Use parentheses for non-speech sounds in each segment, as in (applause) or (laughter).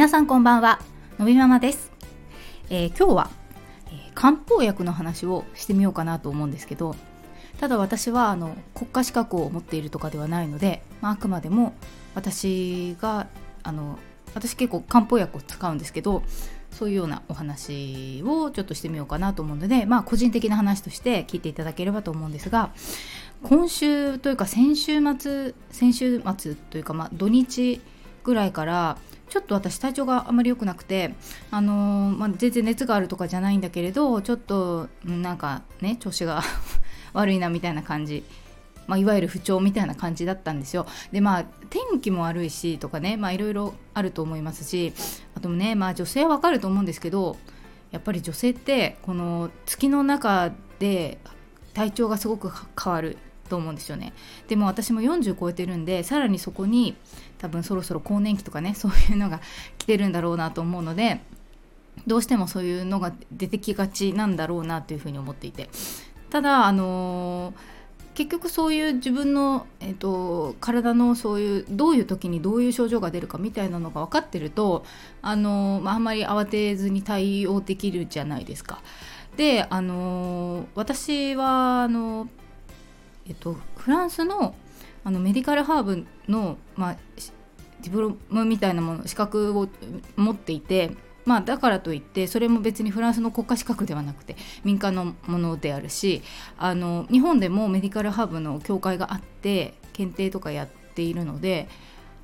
皆さんこんばんは。のびママです、えー、今日は、えー、漢方薬の話をしてみようかなと思うんですけどただ私はあの国家資格を持っているとかではないので、まあ、あくまでも私があの私結構漢方薬を使うんですけどそういうようなお話をちょっとしてみようかなと思うのでまあ個人的な話として聞いていただければと思うんですが今週というか先週末先週末というかまあ土日ぐらいからちょっと私体調があまり良くなくて、あのー、まあ、全然熱があるとかじゃないんだけれどちょっとなんかね調子が (laughs) 悪いなみたいな感じまあ、いわゆる不調みたいな感じだったんですよ。でまあ天気も悪いしとかねいろいろあると思いますしあとねまあ女性はわかると思うんですけどやっぱり女性ってこの月の中で体調がすごく変わると思うんですよねでも私も40超えてるんでさらにそこに多分そろそろ更年期とかね (laughs) そういうのが来てるんだろうなと思うのでどうしてもそういうのが出てきがちなんだろうなというふうに思っていてただあのー、結局そういう自分の、えーと、体のそういうどういう時にどういう症状が出るかみたいなのが分かってるとあのー、まあ、んまり慌てずに対応できるじゃないですか。であのー、私はあのえっと、フランスのあのメディカルハーブの、まあ、ディプロムみたいなもの資格を持っていて、まあ、だからといってそれも別にフランスの国家資格ではなくて民間のものであるしあの日本でもメディカルハーブの協会があって検定とかやっているので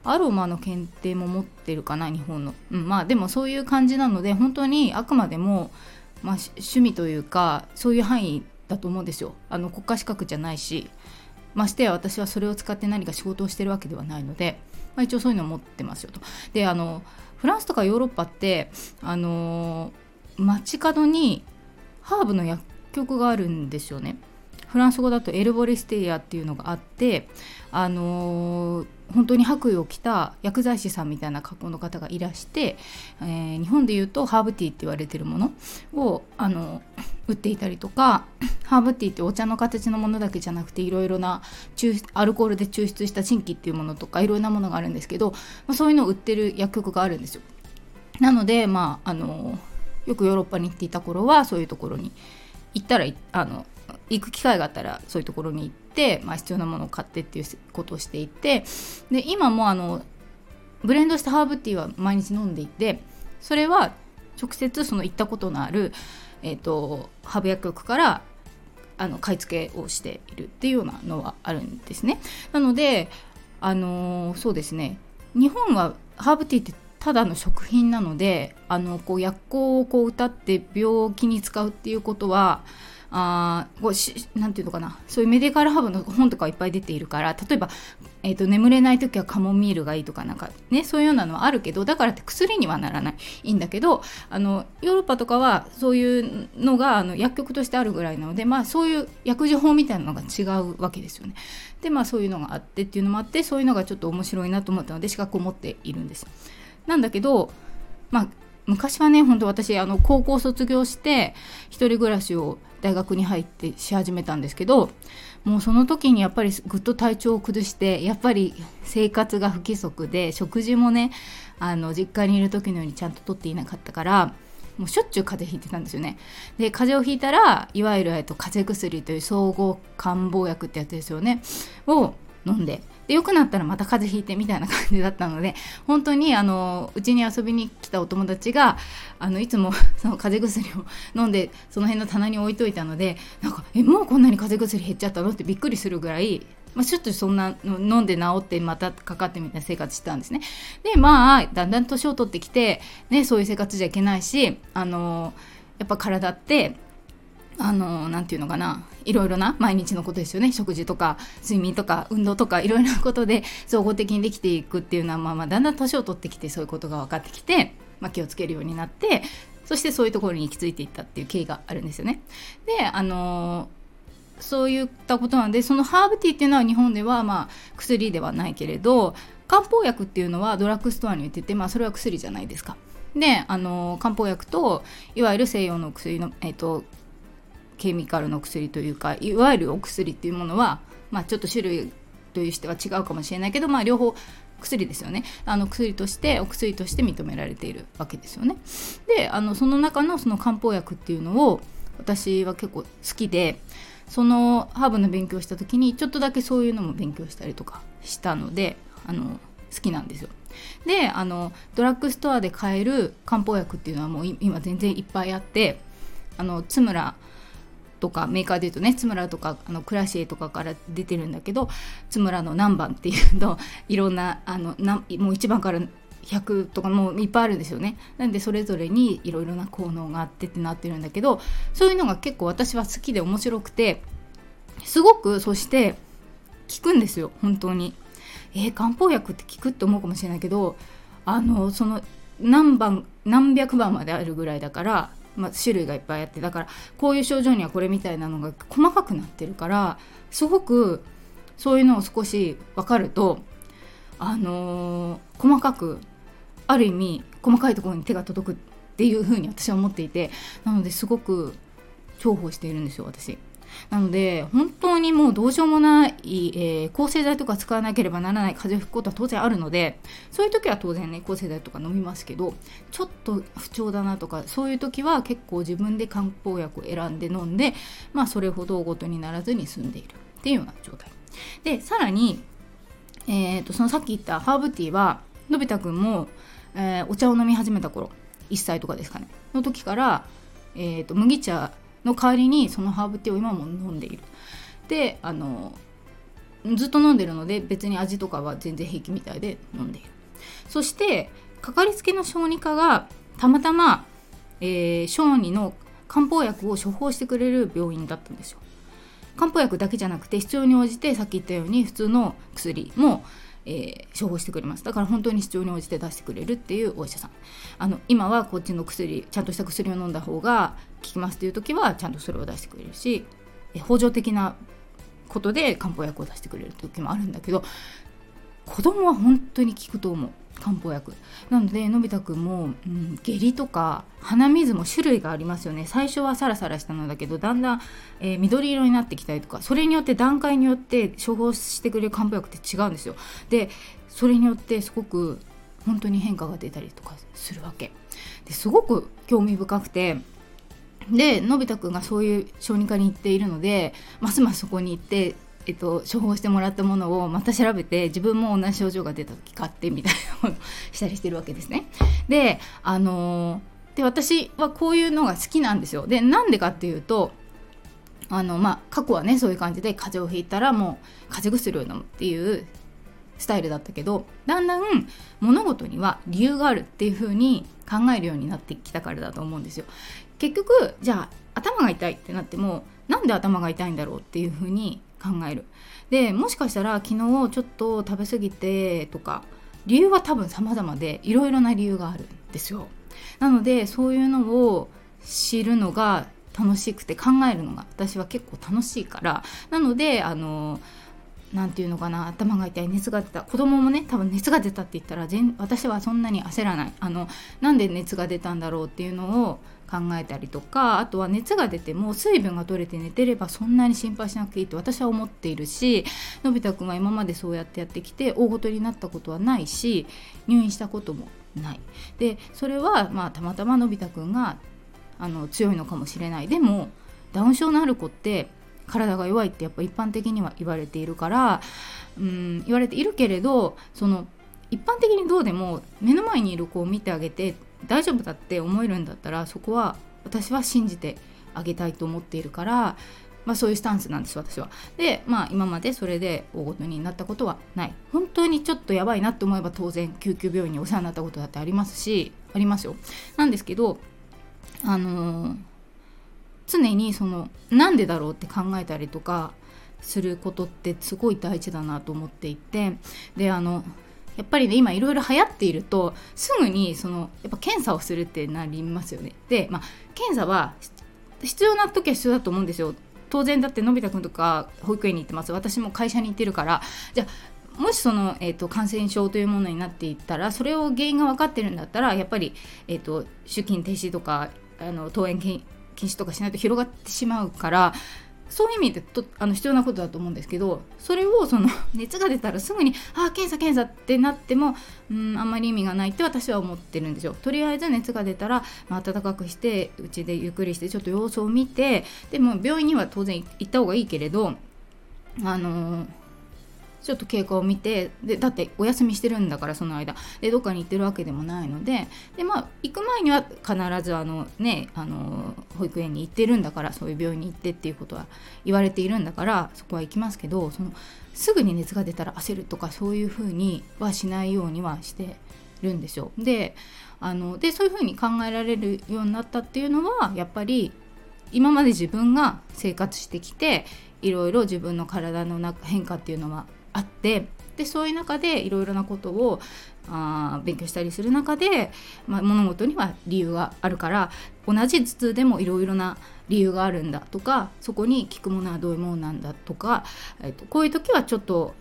アロマの検定も持ってるかな日本の、うん、まあでもそういう感じなので本当にあくまでも、まあ、趣味というかそういう範囲だと思うんですよ。あの国家資格じゃないし。ましてや私はそれを使って何か仕事をしてるわけではないので、まあ、一応そういうのを持ってますよと。であのフランスとかヨーロッパってあの街角にハーブの薬局があるんですよね。フランス語だとエルボレステイアっていうのがあってあのー、本当に白衣を着た薬剤師さんみたいな格好の方がいらして、えー、日本でいうとハーブティーって言われてるものをあの売っていたりとかハーブティーってお茶の形のものだけじゃなくていろいろなアルコールで抽出した新規っていうものとかいろいろなものがあるんですけど、まあ、そういうのを売ってる薬局があるんですよ。なのでまああのよくヨーロッパに行っていた頃はそういうところに行ったらあの行く機会があったらそういうところに行って、まあ、必要なものを買ってっていうことをしていてで今もあのブレンドしたハーブティーは毎日飲んでいてそれは直接その行ったことのある、えーと、ハーブ薬局からあの買い付けをしているっていうようなのはあるんですね。なのであのー、そうですね日本はハーブティーってただの食品なのであのこう薬効をこう歌って病気に使うっていうことはあこうしなんていうのかなそういうメディカルハブの本とかいっぱい出ているから例えば、えーと、眠れない時はカモミールがいいとかなんかねそういうようなのはあるけどだからって薬にはならないいいんだけどあのヨーロッパとかはそういうのがあの薬局としてあるぐらいなのでまあそういう薬事法みたいなのが違うわけですよね。でまあそういうのがあってっていうのもあってそういうのがちょっと面白いなと思ったので資格を持っているんです。なんだけどまあ昔はね本当私あの高校卒業して一人暮らしを大学に入ってし始めたんですけどもうその時にやっぱりぐっと体調を崩してやっぱり生活が不規則で食事もねあの実家にいる時のようにちゃんととっていなかったからもうしょっちゅう風邪ひいてたんですよね。で風邪をひいたらいわゆる、えっと、風邪薬という総合感冒薬ってやつですよねを飲んでで良くなったらまた風邪ひいてみたいな感じだったので (laughs) 本当にあのうちに遊びに来たお友達があのいつも (laughs) その風邪薬を飲んでその辺の棚に置いといたのでなんかえもうこんなに風邪薬減っちゃったのってびっくりするぐらいまあ、ちょっとそんな飲んで治ってまたかかってみたいな生活してたんですね。でまあだんだん年を取ってきて、ね、そういう生活じゃいけないしあのやっぱ体ってあの何て言うのかないろいろな毎日のことですよね食事とか睡眠とか運動とかいろいろなことで総合的にできていくっていうのは、まあ、まあだんだん年を取ってきてそういうことが分かってきて、まあ、気をつけるようになってそしてそういうところに行き着いていったっていう経緯があるんですよね。であのそういったことなのでそのハーブティーっていうのは日本ではまあ薬ではないけれど漢方薬っていうのはドラッグストアに売ってて、まあ、それは薬じゃないですか。であの漢方薬といわゆる西洋の薬の、えーとケミカルの薬というかいわゆるお薬っていうものは、まあ、ちょっと種類というしては違うかもしれないけど、まあ、両方薬ですよね。あの薬としてお薬として認められているわけですよね。であのその中のその漢方薬っていうのを私は結構好きでそのハーブの勉強した時にちょっとだけそういうのも勉強したりとかしたのであの好きなんですよ。であのドラッグストアで買える漢方薬っていうのはもう今全然いっぱいあってあの津村とかメーカーでいうとね津村とかあのクラシエとかから出てるんだけど津村の何番っていうと (laughs) いろんなあのなもう1番から100とかもういっぱいあるんですよね。なんでそれぞれにいろいろな効能があってってなってるんだけどそういうのが結構私は好きで面白くてすごくそして効くんですよ本当に。えー、漢方薬って効くって思うかもしれないけどあのその何番何百番まであるぐらいだからまあ、種類がいっぱいあってだからこういう症状にはこれみたいなのが細かくなってるからすごくそういうのを少し分かるとあのー、細かくある意味細かいところに手が届くっていうふうに私は思っていてなのですごく重宝しているんですよ私。なので本当にもうどうしようもない、えー、抗生剤とか使わなければならない風邪をひくことは当然あるのでそういう時は当然ね抗生剤とか飲みますけどちょっと不調だなとかそういう時は結構自分で漢方薬を選んで飲んでまあそれほどごとにならずに済んでいるっていうような状態。でさらに、えーと、そのさっき言ったハーブティーはのび太くんも、えー、お茶を飲み始めた頃1歳とかですかねの時から、えーと麦茶の代わりにそのハーブティーを今も飲んでいる。であのずっと飲んでるので別に味とかは全然平気みたいで飲んでいる。そしてかかりつけの小児科がたまたま、えー、小児の漢方薬を処方してくれる病院だったんですよ。漢方薬だけじゃなくて必要に応じてさっき言ったように普通の薬もえー、処方してくれます。だから本当に必要に応じて出してくれるっていうお医者さん。あの今はこっちの薬ちゃんとした薬を飲んだ方が効きますっていう時はちゃんとそれを出してくれるし、えー、補助的なことで漢方薬を出してくれる時もあるんだけど子供は本当に効くと思う。漢方薬。なのでのび太くんも、うん、下痢とか鼻水も種類がありますよね。最初はサラサラしたのだけどだんだん、えー、緑色になってきたりとかそれによって段階によって処方してくれる漢方薬って違うんですよ。でそれによってすごく本当に変化が出たりとかするわけ。ですごく興味深くてでのび太くんがそういう小児科に行っているのでますますそこに行ってえっと、処方してもらったものをまた調べて自分も同じ症状が出た時買ってみたいなものをしたりしてるわけですね。であので私はこういうのが好きなんですよ。でなんでかっていうとあのまあ過去はねそういう感じで風邪をひいたらもう風邪薬を飲むっていうスタイルだったけどだんだん物事には理由があるっていう風に考えるようになってきたからだと思うんですよ。結局じゃあ頭が痛いってなってもなんで頭が痛いんだろうっていう風に考える。でもしかしたら昨日ちょっと食べ過ぎてとか理由は多分様々でいろいろな理由があるんですよ。なのでそういうのを知るのが楽しくて考えるのが私は結構楽しいから。なのであの何て言うのかな頭が痛い熱が出た子供もね多分熱が出たって言ったら全私はそんなに焦らない。あのなんで熱が出たんだろうっていうのを考えたりとかあとは熱が出ても水分が取れて寝てればそんなに心配しなくていいと私は思っているしのび太くんは今までそうやってやってきて大ごとになったことはないし入院したこともない。でそれはまあたまたまのび太くんがあの強いのかもしれない。でもダウン症のある子って体が弱いってやっぱ一般的には言われているからうん言われているけれどその一般的にどうでも目の前にいる子を見てあげて大丈夫だって思えるんだったらそこは私は信じてあげたいと思っているから、まあ、そういうスタンスなんです私は。でまあ今までそれで大ごとになったことはない本当にちょっとやばいなって思えば当然救急病院にお世話になったことだってありますしありますよ。なんですけどあのー、常にそのなんでだろうって考えたりとかすることってすごい大事だなと思っていてであのやっぱりね今いろいろ流行っているとすぐにそのやっぱ検査をするってなりますよね。で、まあ、検査は必要な時は必要だと思うんですよ。当然だってのび太くんとか保育園に行ってます。私も会社に行ってるから。じゃあもしその、えーと、感染症というものになっていったらそれを原因が分かってるんだったらやっぱり、えーと、出勤停止とかあの登園禁止とかしないと広がってしまうからそういう意味でとあの必要なことだと思うんですけどそれをその (laughs) 熱が出たらすぐに「ああ検査検査」ってなってもうんあんまり意味がないって私は思ってるんですよ。とりあえず熱が出たら、まあ、暖かくしてうちでゆっくりしてちょっと様子を見てでも病院には当然行った方がいいけれどあのーちょっと経過を見てでだってお休みしてるんだからその間でどっかに行ってるわけでもないのでで、まあ、行く前には必ずあの、ね、あの保育園に行ってるんだからそういう病院に行ってっていうことは言われているんだからそこは行きますけどそのすぐに熱が出たら焦るとかそういうふうにはしないようにはしてるんですよ。であのでそういうふうに考えられるようになったっていうのはやっぱり今まで自分が生活してきていろいろ自分の体の変化っていうのはあってでそういう中でいろいろなことをあ勉強したりする中で、まあ、物事には理由があるから同じ頭痛でもいろいろな理由があるんだとかそこに効くものはどういうものなんだとか、えっと、こういう時はちょっと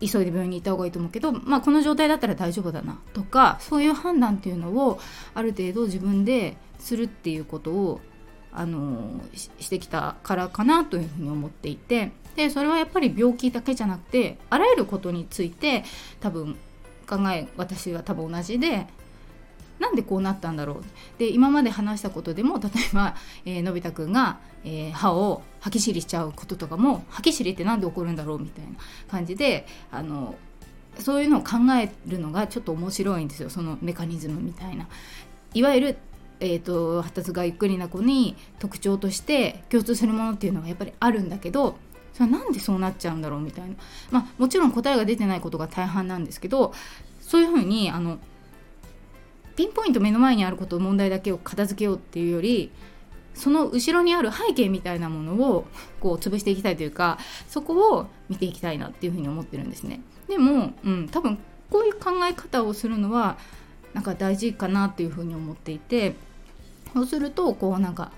急いで病院に行った方がいいと思うけど、まあ、この状態だったら大丈夫だなとかそういう判断っていうのをある程度自分でするっていうことをあのしてきたからかなというふうに思っていてでそれはやっぱり病気だけじゃなくてあらゆることについて多分考え私は多分同じでなんでこうなったんだろうで今まで話したことでも例えば、えー、のび太くんが、えー、歯を歯ぎしりしちゃうこととかも歯ぎしりって何で起こるんだろうみたいな感じであのそういうのを考えるのがちょっと面白いんですよそのメカニズムみたいな。いわゆるえーと発達がゆっくりな子に特徴として共通するものっていうのがやっぱりあるんだけどそれなんでそうなっちゃうんだろうみたいなまあもちろん答えが出てないことが大半なんですけどそういうふうにあのピンポイント目の前にあること問題だけを片付けようっていうよりその後ろにある背景みたいなものをこう潰していきたいというかそこを見ていきたいなっていうふうに思ってるんですね。でも、うん、多分こういう考え方をするのはなんか大事かなっていうふうに思っていてそうするとこうなんか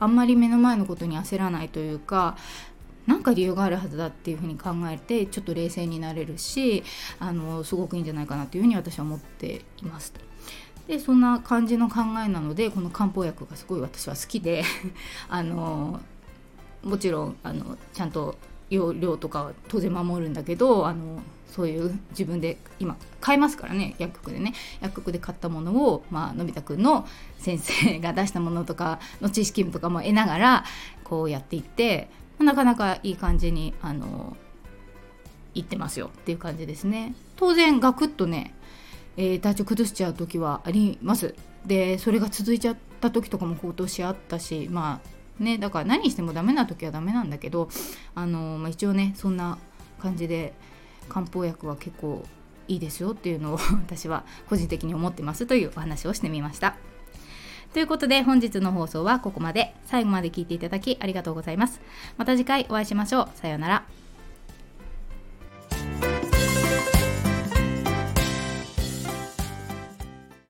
あんまり目の前のことに焦らないというかなんか理由があるはずだっていうふうに考えてちょっと冷静になれるしあのすごくいいんじゃないかなというふうに私は思っています。でそんな感じの考えなのでこの漢方薬がすごい私は好きで (laughs) あのもちろんあのちゃんと容量とかは当然守るんだけどあのそういう自分で今買えますからね薬局でね。薬局で買ったものを、まあのび太くんの先生が出したものとかの知識とかも得ながらこうやっていってなかなかいい感じにあのいってますよっていう感じですね。当然ガクッとね、えー、体調崩しちゃう時はあります。でそれが続いちゃった時とかも今年あったしまあねだから何してもダメな時はダメなんだけどあの、まあ、一応ねそんな感じで漢方薬は結構いいですよっていうのを (laughs) 私は個人的に思ってますというお話をしてみました。ということで本日の放送はここまで最後まで聞いていただきありがとうございます。また次回お会いしましょう。さようなら。